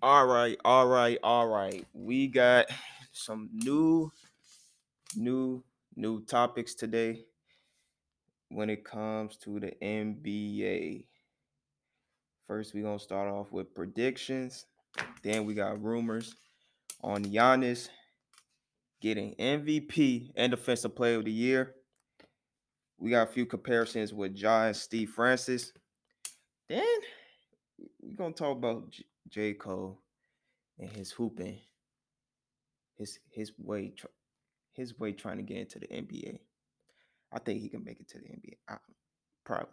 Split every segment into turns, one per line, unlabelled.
All right, all right, all right. We got some new, new, new topics today when it comes to the NBA. First, we're gonna start off with predictions. Then we got rumors on Giannis getting MVP and Defensive Player of the Year. We got a few comparisons with and Steve Francis. Then we're gonna talk about J. Cole and his hooping, his his way, his way trying to get into the NBA. I think he can make it to the NBA. I, probably.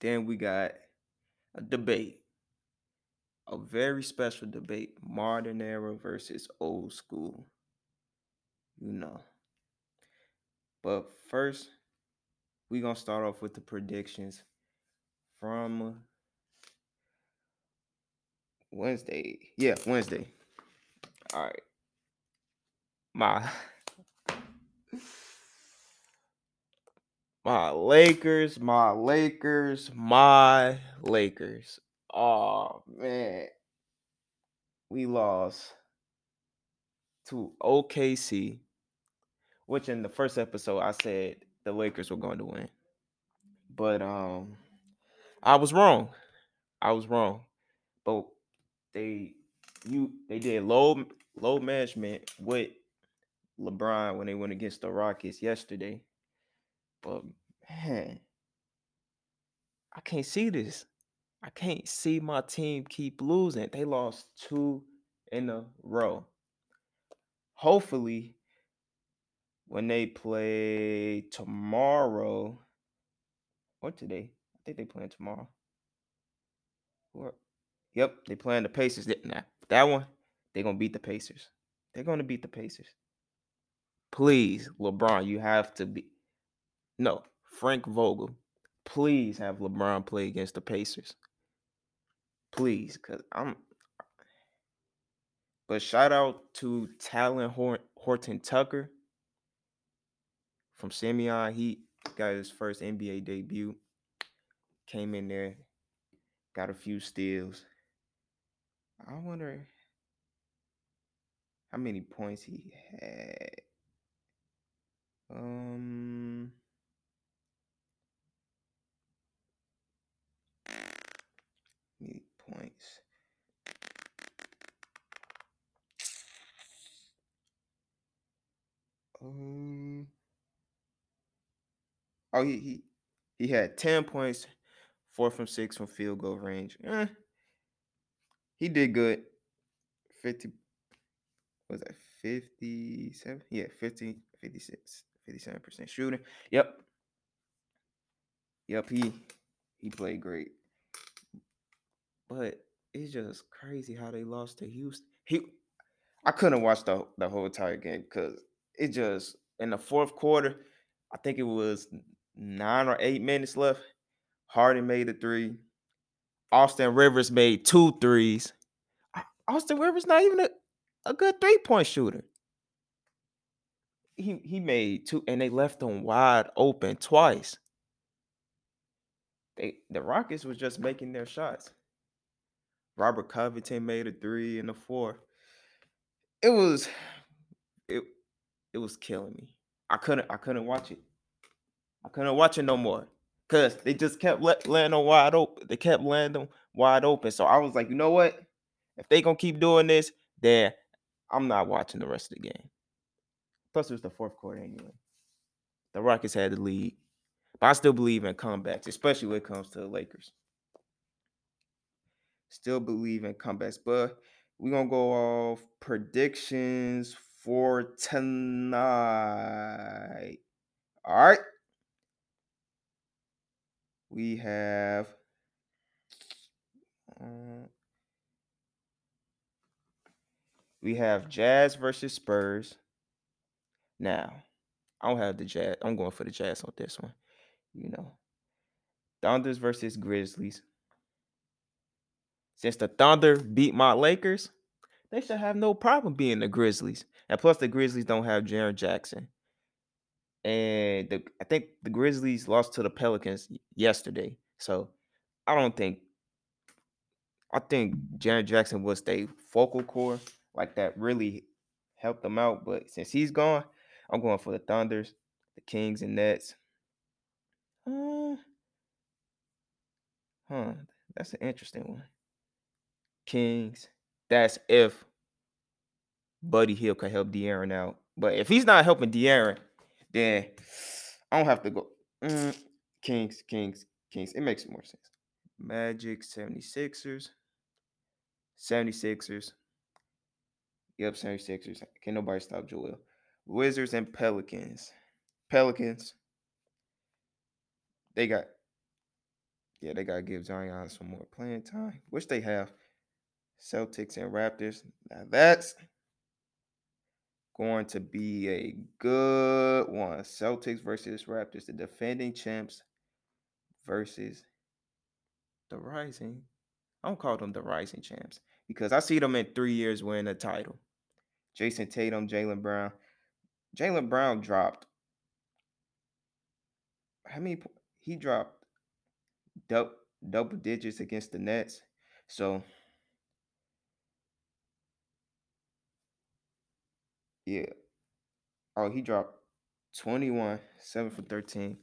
Then we got a debate, a very special debate: modern era versus old school. You know. But first, we're gonna start off with the predictions from Wednesday. Yeah, Wednesday. All right. My my Lakers, my Lakers, my Lakers. Oh man. We lost to OKC, which in the first episode I said the Lakers were going to win. But um I was wrong. I was wrong. But they you they did low load management with LeBron when they went against the Rockets yesterday. But man, I can't see this. I can't see my team keep losing. They lost two in a row. Hopefully, when they play tomorrow or today, I think they playing tomorrow. Or, yep, they playing the Pacers. Nah, that one, they're gonna beat the Pacers. They're gonna beat the Pacers. Please, LeBron, you have to be no Frank Vogel. Please have LeBron play against the Pacers. Please, cause I'm. But shout out to Talen Horton Tucker from Simeon. He got his first NBA debut. Came in there, got a few steals. I wonder how many points he had. Um, many points. Um. Oh, he he he had ten points, four from six from field goal range. Eh, he did good. Fifty. Was that fifty-seven? Yeah, 50, 56, 57 percent shooting. Yep. Yep. He he played great. But it's just crazy how they lost to Houston. He I couldn't watch the the whole entire game because it just in the fourth quarter, I think it was nine or eight minutes left. Harden made a three. Austin Rivers made two threes. Austin Rivers not even a, a good three point shooter. He he made two, and they left him wide open twice. They the Rockets was just making their shots. Robert Covington made a three and a four. It was it it was killing me. I couldn't I couldn't watch it. I couldn't watch it no more because they just kept let, landing wide open. They kept landing wide open. So I was like, you know what? If they gonna keep doing this, then I'm not watching the rest of the game. Plus, it was the fourth quarter anyway. The Rockets had the lead, but I still believe in comebacks, especially when it comes to the Lakers. Still believe in comebacks, but we're gonna go off predictions for tonight. All right. We have uh, we have Jazz versus Spurs. Now, I don't have the Jazz. I'm going for the Jazz on this one. You know, Thunders versus Grizzlies. Since the Thunder beat my Lakers, they should have no problem being the Grizzlies. And plus, the Grizzlies don't have Jaren Jackson. And the, I think the Grizzlies lost to the Pelicans yesterday. So I don't think I think Jaren Jackson was their focal core, like that really helped them out. But since he's gone, I'm going for the Thunders, the Kings, and Nets. Uh, huh, that's an interesting one. Kings. That's if Buddy Hield could help De'Aaron out. But if he's not helping De'Aaron, then I don't have to go. Mm, Kings, Kings, Kings. It makes more sense. Magic, 76ers. 76ers. Yep, 76ers. Can't nobody stop Joel. Wizards and Pelicans. Pelicans. They got yeah, they gotta give Zion some more playing time, which they have. Celtics and Raptors. Now that's going to be a good one. Celtics versus Raptors, the defending champs versus the rising. I don't call them the rising champs because I see them in three years winning a title. Jayson Tatum, Jaylen Brown. Jaylen Brown dropped. How many? He dropped double, double digits against the Nets. So Yeah. Oh, he dropped 21, 7 for 13.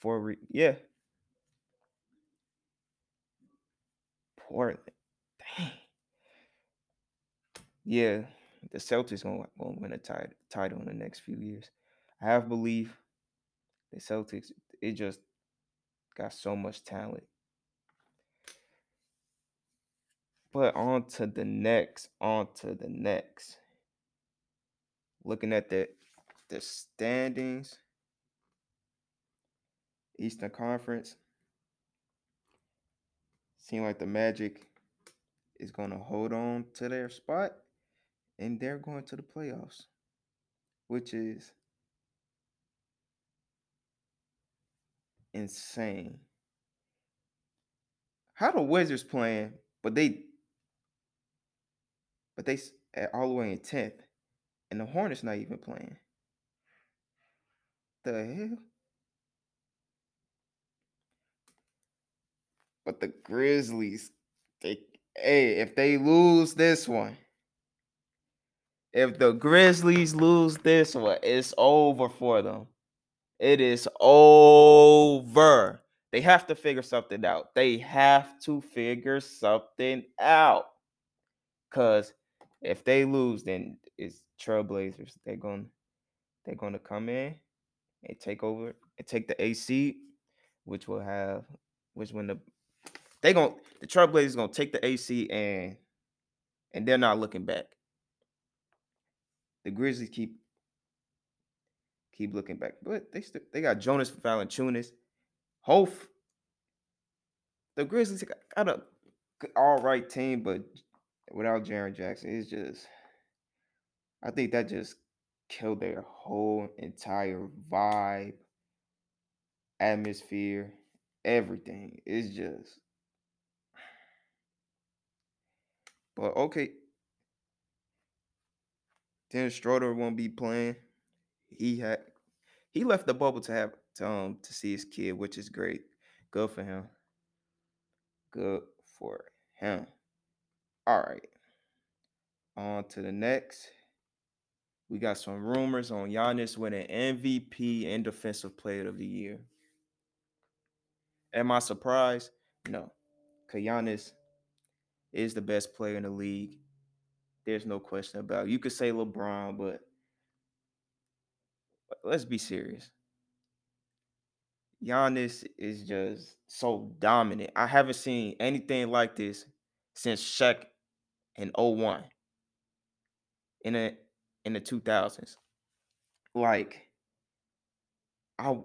Four re- yeah. Portland. Dang. Yeah, the Celtics gonna, gonna win a title title in the next few years. I have belief the Celtics, it just got so much talent. But on to the next, on to the next looking at the the standings, Eastern Conference, seem like the Magic is going to hold on to their spot and they're going to the playoffs, which is insane. How the Wizards playing, but they but they all the way in 10th and the Hornets not even playing. The hell? But the Grizzlies, they hey, if they lose this one, if the Grizzlies lose this one, it's over for them. It is over. They have to figure something out. They have to figure something out. Cause if they lose, then it's Trailblazers. They're going they're going to come in and take over and take the AC, which will have which when the they going the Trailblazers going to take the AC and and they're not looking back. The Grizzlies keep keep looking back, but they still they got Jonas Valanciunas, Hof. The Grizzlies got a all right team, but without Jaren Jackson, it's just I think that just killed their whole entire vibe, atmosphere, everything. It's just. But okay. Dennis Schroeder won't be playing. He had he left the bubble to have to um to see his kid, which is great. Good for him. Good for him. All right. On to the next. We got some rumors on Giannis winning MVP and Defensive Player of the Year. Am I surprised? No. Because Giannis is the best player in the league. There's no question about it. You could say LeBron, but let's be serious. Giannis is just so dominant. I haven't seen anything like this since Shaq in 01. In a in the 2000s. Like, I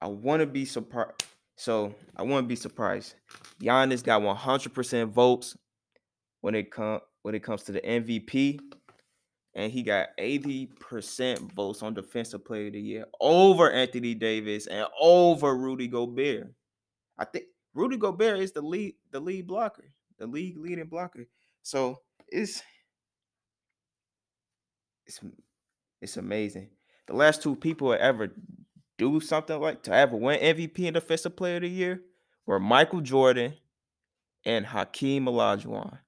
I want to be surprised. So I want to be surprised. Giannis got 100% votes when it come when it comes to the MVP, and he got 80% votes on Defensive Player of the Year over Anthony Davis and over Rudy Gobert. I think Rudy Gobert is the lead the lead blocker, the league leading blocker. So it's it's it's amazing. The last two people to ever do something like to ever win MVP and Defensive Player of the Year were Michael Jordan and Hakeem Olajuwon.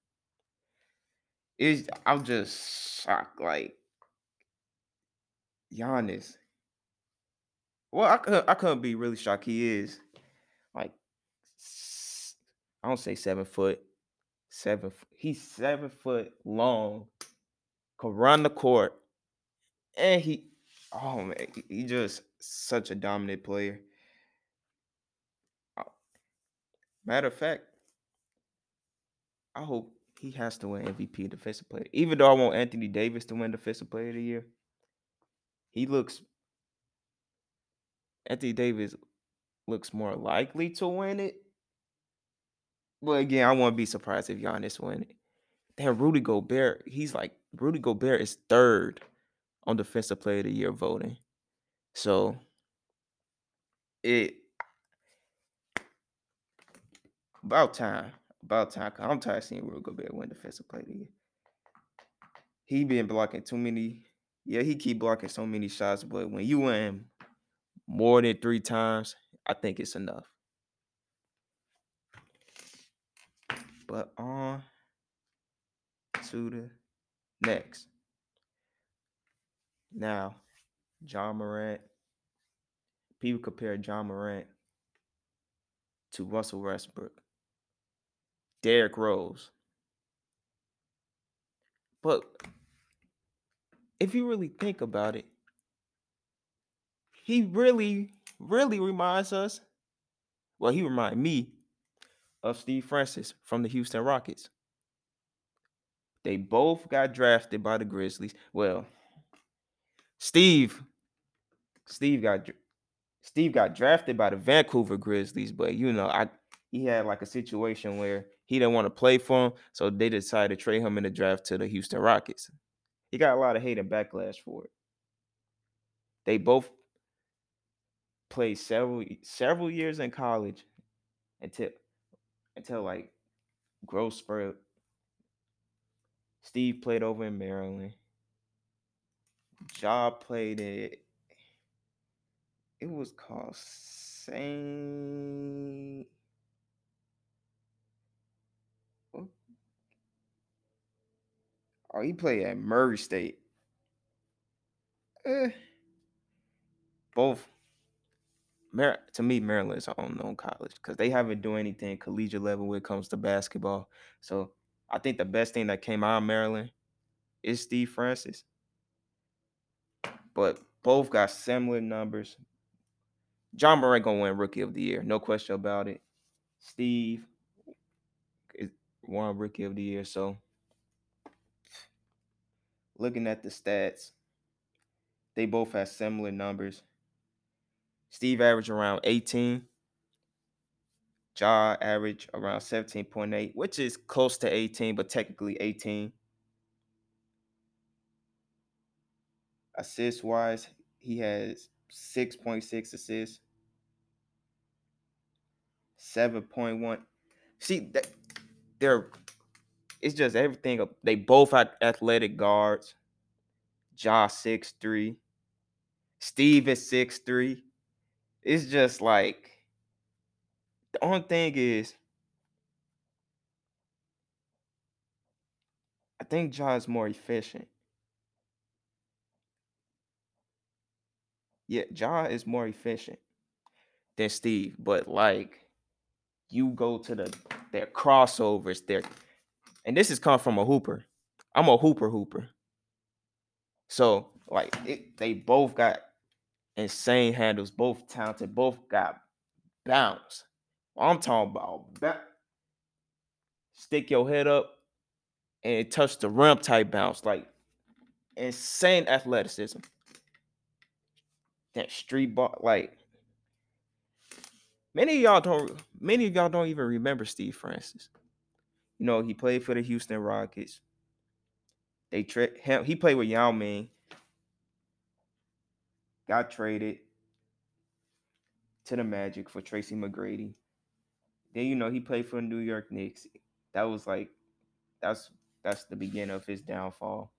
Is I'm just shocked. Like Giannis. Well, I could I couldn't be really shocked. He is like I don't say seven foot, seven. He's seven foot long. Could run the court, and he, oh man, he- just such a dominant player. Uh, Matter of fact, I hope he has to win MVP defensive player. Even though I want Anthony Davis to win defensive player of the year, he looks Anthony Davis looks more likely to win it. But again, I won't be surprised if Giannis win it. Then Rudy Gobert, he's like Rudy Gobert is third on defensive player of the year voting. So it about time. About time. I'm tired of seeing Rudy Gobert win defensive player of the year. He been blocking too many. Yeah, he keep blocking so many shots, but when you win more than three times, I think it's enough. But on to the next. Now, Ja Morant. People compare Ja Morant to Russell Westbrook, Derrick Rose. But if you really think about it, he really, really reminds us. Well, he remind me of Steve Francis from the Houston Rockets. They both got drafted by the Grizzlies. Well, Steve, Steve got Steve got drafted by the Vancouver Grizzlies, but you know, I he had like a situation where he didn't want to play for him, so they decided to trade him in the draft to the Houston Rockets. He got a lot of hate and backlash for it. They both played several several years in college until until like growth spurt. Steve played over in Maryland. Job played it. It was called Saint. Oh, he played at Murray State. Eh. Both. Mar- to me, Maryland is an unknown college because they haven't done anything collegiate level when it comes to basketball. So I think the best thing that came out of Maryland is Steve Francis. But both got similar numbers. Ja Morant gonna win Rookie of the Year, no question about it. Steve is won Rookie of the Year. So looking at the stats, they both have similar numbers. Steve averaged around 18. Ja averaged around 17.8, which is close to 18, but technically 18. Assist wise, he has 6.6 assists, 7.1. See, that, they're it's just everything. They both are athletic guards. Ja 6'3. Steve is 6'3. It's just like the only thing is I think Ja is more efficient. Yeah, Ja is more efficient than Steve, but like you go to the their crossovers, their and this is come from a hooper. I'm a hooper hooper. So like it, they both got insane handles, both talented, both got bounce. I'm talking about ba- stick your head up and touch the rim type bounce, like insane athleticism. That street ball, like many of y'all don't. Many of y'all don't even remember Steve Francis. You know he played for the Houston Rockets. They tra- him. He played with Yao Ming. Got traded to the Magic for Tracy McGrady. Then you know he played for the New York Knicks. That was like that's that's the beginning of his downfall.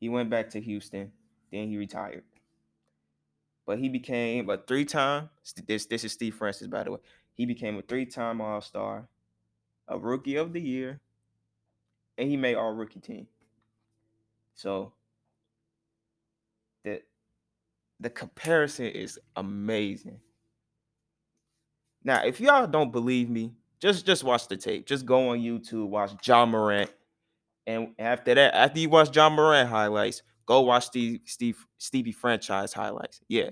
He went back to Houston, then he retired. But he became a three-time. This this is Steve Francis, by the way. He became a three-time All-Star. a rookie of the year, and he made all rookie team. So the the comparison is amazing. Now, if y'all don't believe me, just just watch the tape. Just go on YouTube, watch Ja Morant, and after that, after you watch Ja Morant highlights, go watch Steve Steve Stevie franchise highlights. Yeah,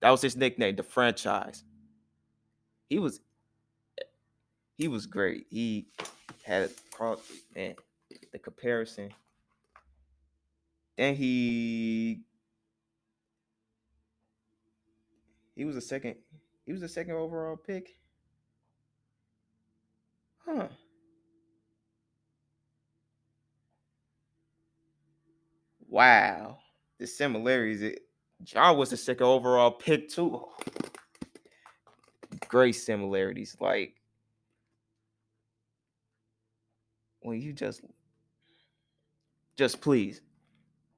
that was his nickname, the franchise. He was he was great. He had man the comparison. Then he he was a second he was a second overall pick. Huh. Wow. The similarities. It, John was the second overall pick too. Great similarities. Like when you just just please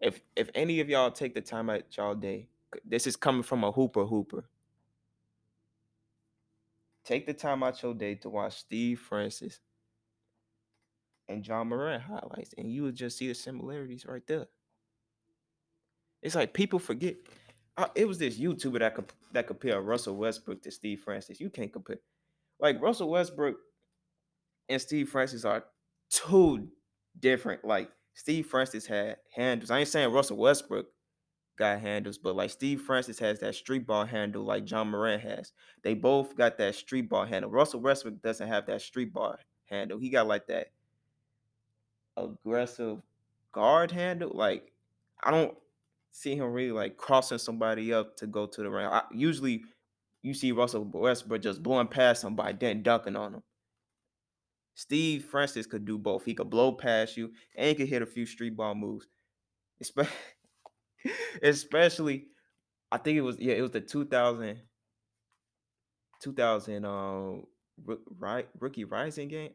if if any of y'all take the time out y'all day this is coming from a hooper hooper take the time out your day to watch steve francis and Ja morant highlights and you would just see the similarities right there. It's like people forget uh, it was this youtuber that that compared russell westbrook to steve francis. You can't compare. Like russell westbrook and steve francis are two different like Steve Francis had handles. I ain't saying Russell Westbrook got handles, but like Steve Francis has that street ball handle like Ja Morant has. They both got that street ball handle. Russell Westbrook doesn't have that street ball handle. He got like that aggressive guard handle. Like I don't see him really like crossing somebody up to go to the rim. I, usually you see Russell Westbrook just blowing past somebody, then dunking on them. Steve Francis could do both. He could blow past you and he could hit a few street ball moves. Especially, I think it was yeah, it was the 2000 2000 um right rookie rising game.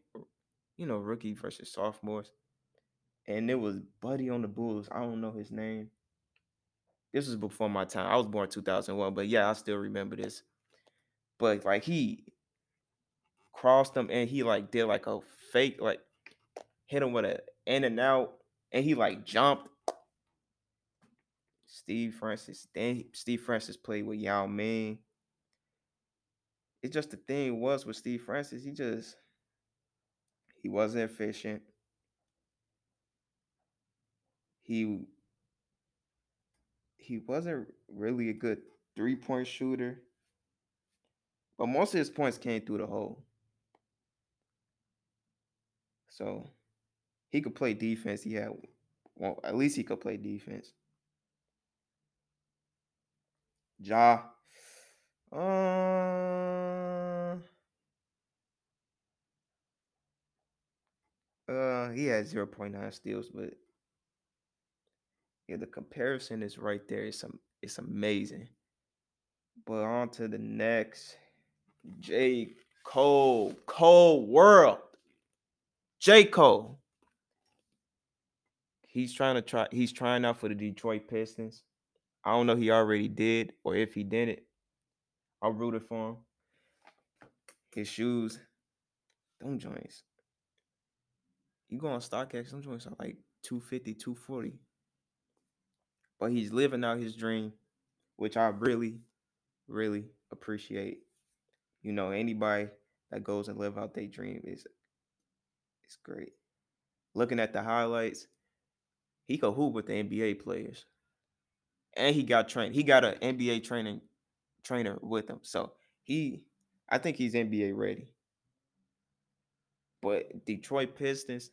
You know, rookie versus sophomores. And it was Buddy on the Bulls. I don't know his name. This was before my time. I was born 2001, but yeah, I still remember this. But like he crossed him and he like did like a fake like hit him with a in and out and he like jumped. Steve Francis, then Steve Francis played with Yao Ming. It's just the thing was with Steve Francis, he just he wasn't efficient. He he wasn't really a good three-point shooter. But most of his points came through the hole. So he could play defense. He had well, at least he could play defense. Ja. Uh, uh he had 0.9 steals, but yeah, the comparison is right there. It's some it's amazing. But on to the next. J. Cole. Cole World. J. Cole. He's trying to try, he's trying out for the Detroit Pistons. I don't know he already did or if he didn't. I rooted for him. His shoes, them joints. You go on StockX, them joints are like 250, 240. But he's living out his dream, which I really, really appreciate. You know, anybody that goes and live out their dream is it's great. Looking at the highlights, he could hoop with the NBA players. And he got trained. He got an NBA training trainer with him. So he I think he's NBA ready. But Detroit Pistons,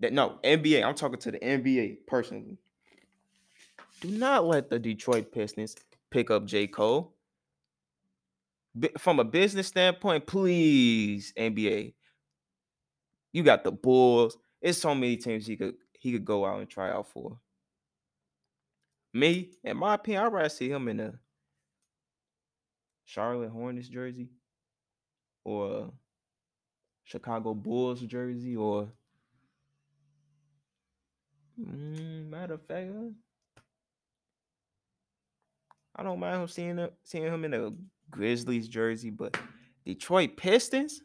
that no, NBA, I'm talking to the NBA personally. Do not let the Detroit Pistons pick up J. Cole. From a business standpoint, please, NBA, you got the Bulls. It's so many teams he could he could go out and try out for. Me, in my opinion, I'd rather see him in a Charlotte Hornets jersey or Chicago Bulls jersey or mm, matter of fact, I don't mind him seeing seeing him in a Grizzlies jersey, but Detroit Pistons.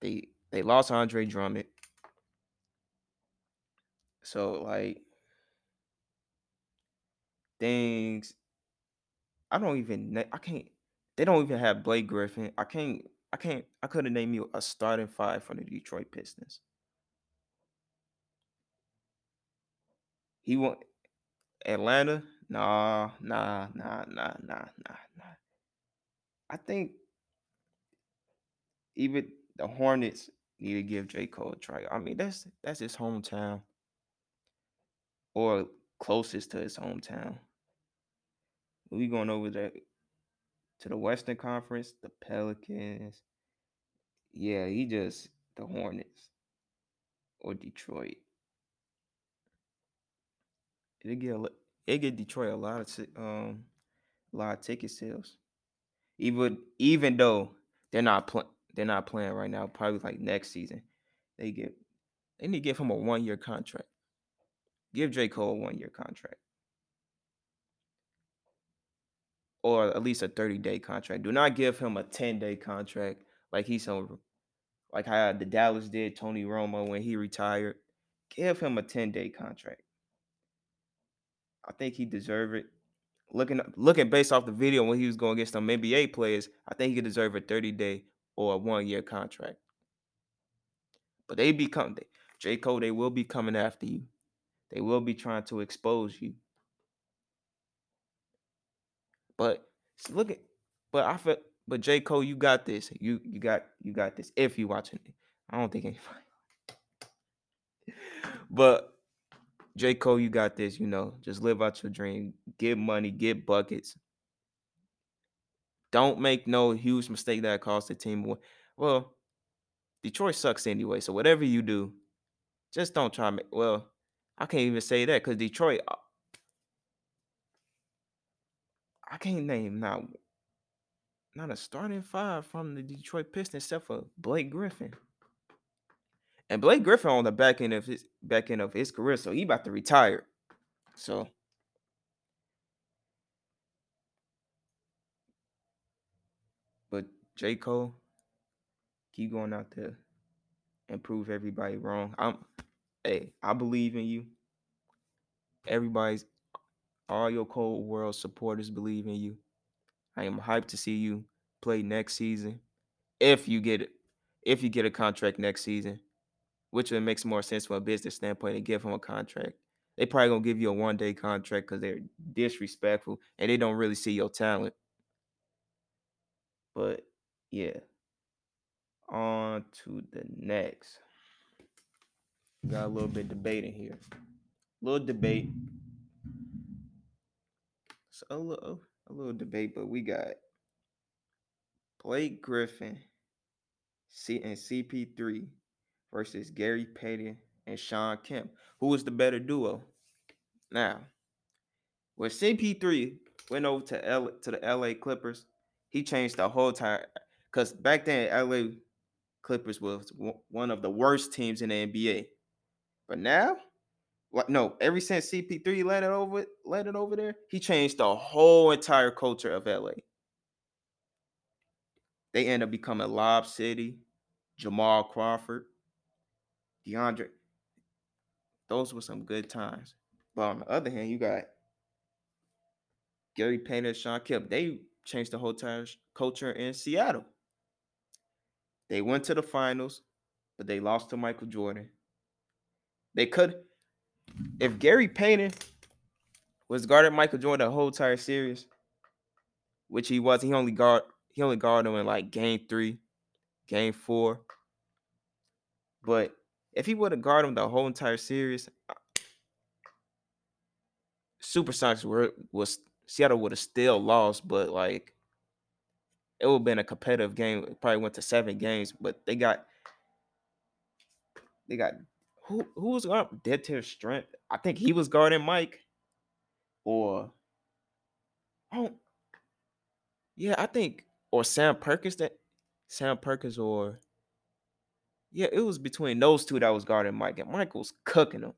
They they lost Andre Drummond. So like things I don't even I can't they don't even have Blake Griffin. I can't I can't I couldn't name you a starting five for the Detroit Pistons. He want Atlanta? Nah, nah, nah, nah, nah, nah, nah. I think even the Hornets need to give J. Cole a try. I mean, that's that's his hometown. Or closest to his hometown. We going over there to the Western Conference, the Pelicans. Yeah, he just the Hornets or Detroit. It get it get Detroit a lot of um a lot of ticket sales. Even even though they're not playing they're not playing right now, probably like next season. They get they need to give him a one year contract. Give J. Cole a one year contract. Or at least a 30 day contract. Do not give him a 10 day contract like he's on like how the Dallas did Tony Romo when he retired. Give him a 10 day contract. I think he deserve it. Looking looking based off the video when he was going against some NBA players, I think he could deserve a 30 day or a one year contract. But they be coming, J. Cole, they will be coming after you. They will be trying to expose you. But look at, but I feel, but J. Cole, you got this. You you got you got this. If you watching I don't think anybody. But J. Cole, you got this. You know, just live out your dream. Get money. Get buckets. Don't make no huge mistake that cost the team. Well, Detroit sucks anyway. So whatever you do, just don't try to make. Well, I can't even say that because Detroit. uh, I can't name not not a starting five from the Detroit Pistons except for Blake Griffin. And Blake Griffin on the back end of his back end of his career, so he about to retire. So but J. Cole, keep going out there and prove everybody wrong. I'm hey, I believe in you. Everybody's all your Cole World supporters believe in you. I am hyped to see you play next season. If you get it, if you get a contract next season, which would makes more sense from a business standpoint to give him a contract. They probably gonna give you a one day contract because they're disrespectful and they don't really see your talent. But yeah. On to the next. Got a little bit debating here. little debate. So a little a little debate, but we got Blake Griffin C and CP3 versus Gary Payton and Shawn Kemp. Who was the better duo? Now, when CP3 went over to L to the LA Clippers, he changed the whole time. Cause back then LA Clippers was one of the worst teams in the NBA. But now, no, ever since CP3 landed over landed over there, he changed the whole entire culture of LA. They end up becoming Lob City, Jamal Crawford, DeAndre. Those were some good times. But on the other hand, you got Gary Payton Shawn Kemp. They changed the whole entire culture in Seattle. They went to the finals, but they lost to Michael Jordan. They could, if Gary Payton was guarding Michael Jordan the whole entire series, which he was, he only guard he only guarded him in like game three, game four. But if he would have guarded him the whole entire series, Supersonics were was Seattle would have still lost, but like it would have been a competitive game. It probably went to seven games, but they got they got who who was guarding Detlef Schrempf? I think he was guarding Mike. Or oh yeah, I think or Sam Perkins that Sam Perkins or yeah, it was between those two that was guarding Mike, and was cooking them.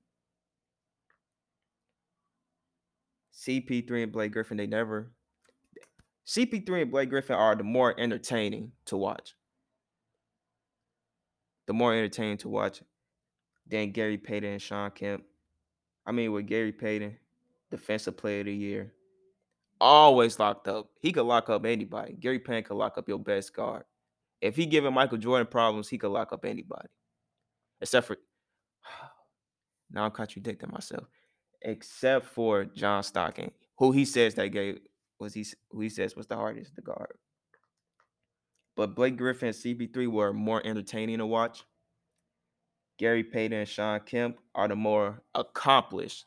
CP3 and Blake Griffin, they never. CP3 and Blake Griffin are the more entertaining to watch. the more entertaining to watch than Gary Payton and Shawn Kemp. I mean, with Gary Payton, defensive player of the year, always locked up. He could lock up anybody. Gary Payton could lock up your best guard. If he giving Michael Jordan problems, he could lock up anybody. Except for now I'm contradicting myself. Except for John Stockton, who he says that gave was he who he says was the hardest to guard. But Blake Griffin and CP3 were more entertaining to watch. Gary Payton and Shawn Kemp are the more accomplished.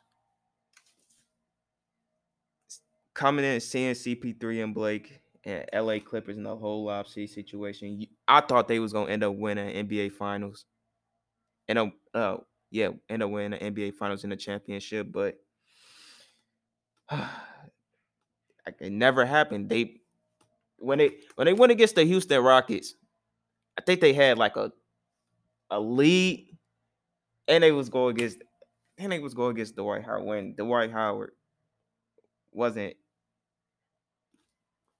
Coming in and seeing CP3 and Blake and LA Clippers in the whole Lob situation, I thought they was gonna end up winning NBA Finals. And uh, uh yeah, end up winning the NBA Finals in the championship, but it never happened. They when they when they went against the Houston Rockets, I think they had like a a lead, and they was going against and they was going against Dwight Howard when Dwight Howard wasn't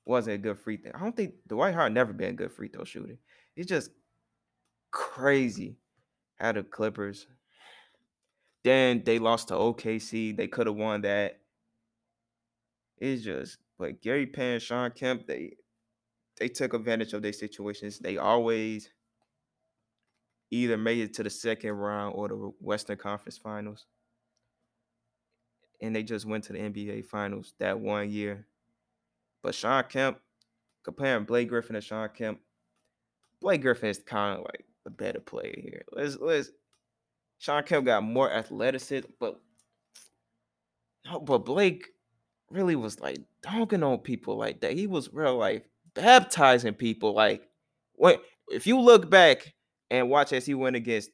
wasn't a good free throw. I don't think Dwight Howard never been a good free throw shooter. It's just crazy how the Clippers. Then they lost to OKC. They could have won that. It's just but Gary Payton, Shawn Kemp, they they took advantage of their situations. They always either made it to the second round or the Western Conference Finals. And they just went to the NBA Finals that one year. But Shawn Kemp, comparing Blake Griffin to Shawn Kemp, Blake Griffin is kind of like the better player here. Let's let's Shawn Kemp got more athleticism, but oh, but Blake really was like dunking on people like that. He was real life baptizing people. Like when if you look back and watch as he went against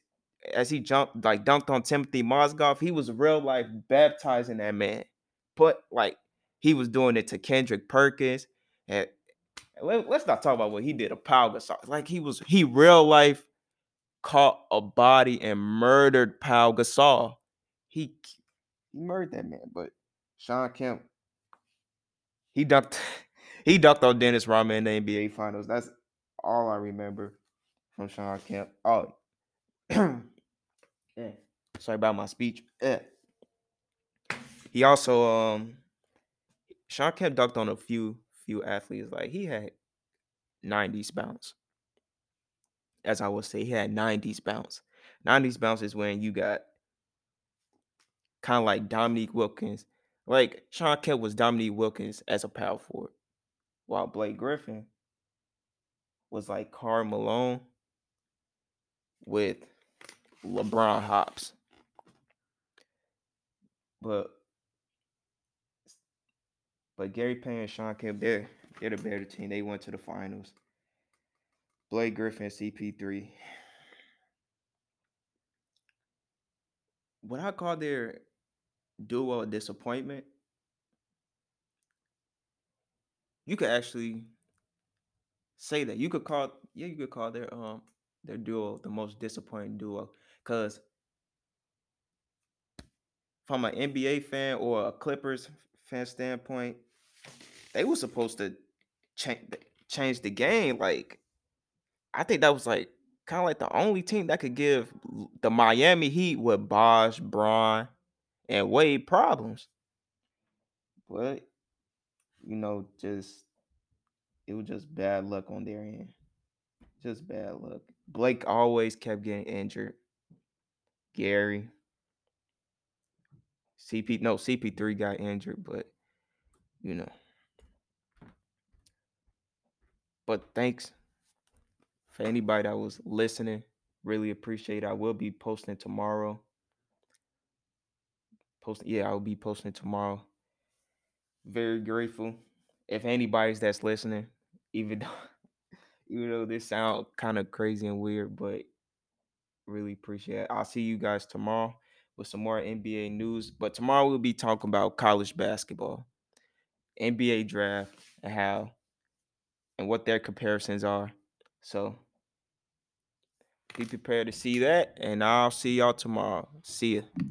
as he jumped like dunked on Timofey Mozgov, he was real life baptizing that man. But like he was doing it to Kendrick Perkins. And let, us not talk about what he did to Pau Gasol. Like he was he real life caught a body and murdered Pau Gasol. He he murdered that man. But Shawn Kemp, he dunked he dunked on Dennis Rodman in the NBA Finals. That's all I remember from Shawn Kemp. Oh, yeah. Sorry about my speech. Yeah. He also um Shawn Kemp dunked on a few few athletes. Like he had 90s bounce. As I would say, he had 90s bounce. 90s bounce is when you got kind of like Dominique Wilkins. Like Shawn Kemp was Dominique Wilkins as a power forward, while Blake Griffin was like Karl Malone with LeBron Hops. But but Gary Payton and Shawn Kemp, they're they're the better team. They went to the finals. Blake Griffin, CP3. What I call their duo a disappointment, you could actually say that. You could call yeah, you could call their um their duo the most disappointing duo. Cause from an NBA fan or a Clippers fan standpoint, they were supposed to change change the game. Like, I think that was like kind of like the only team that could give the Miami Heat with Bosh, Bron, and Wade problems. But you know, just it was just bad luck on their end. Just bad luck. Blake always kept getting injured. Gary. CP no CP3 got injured, but you know. But thanks for anybody that was listening. Really appreciate it. I will be posting tomorrow. Posting, yeah, I'll be posting tomorrow. Very grateful. If anybody's that's listening, even though even though this sound kind of crazy and weird, but really appreciate it. I'll see you guys tomorrow with some more NBA news. But tomorrow we'll be talking about college basketball, NBA draft, and how and what their comparisons are. So be prepared to see that, and I'll see y'all tomorrow. See ya.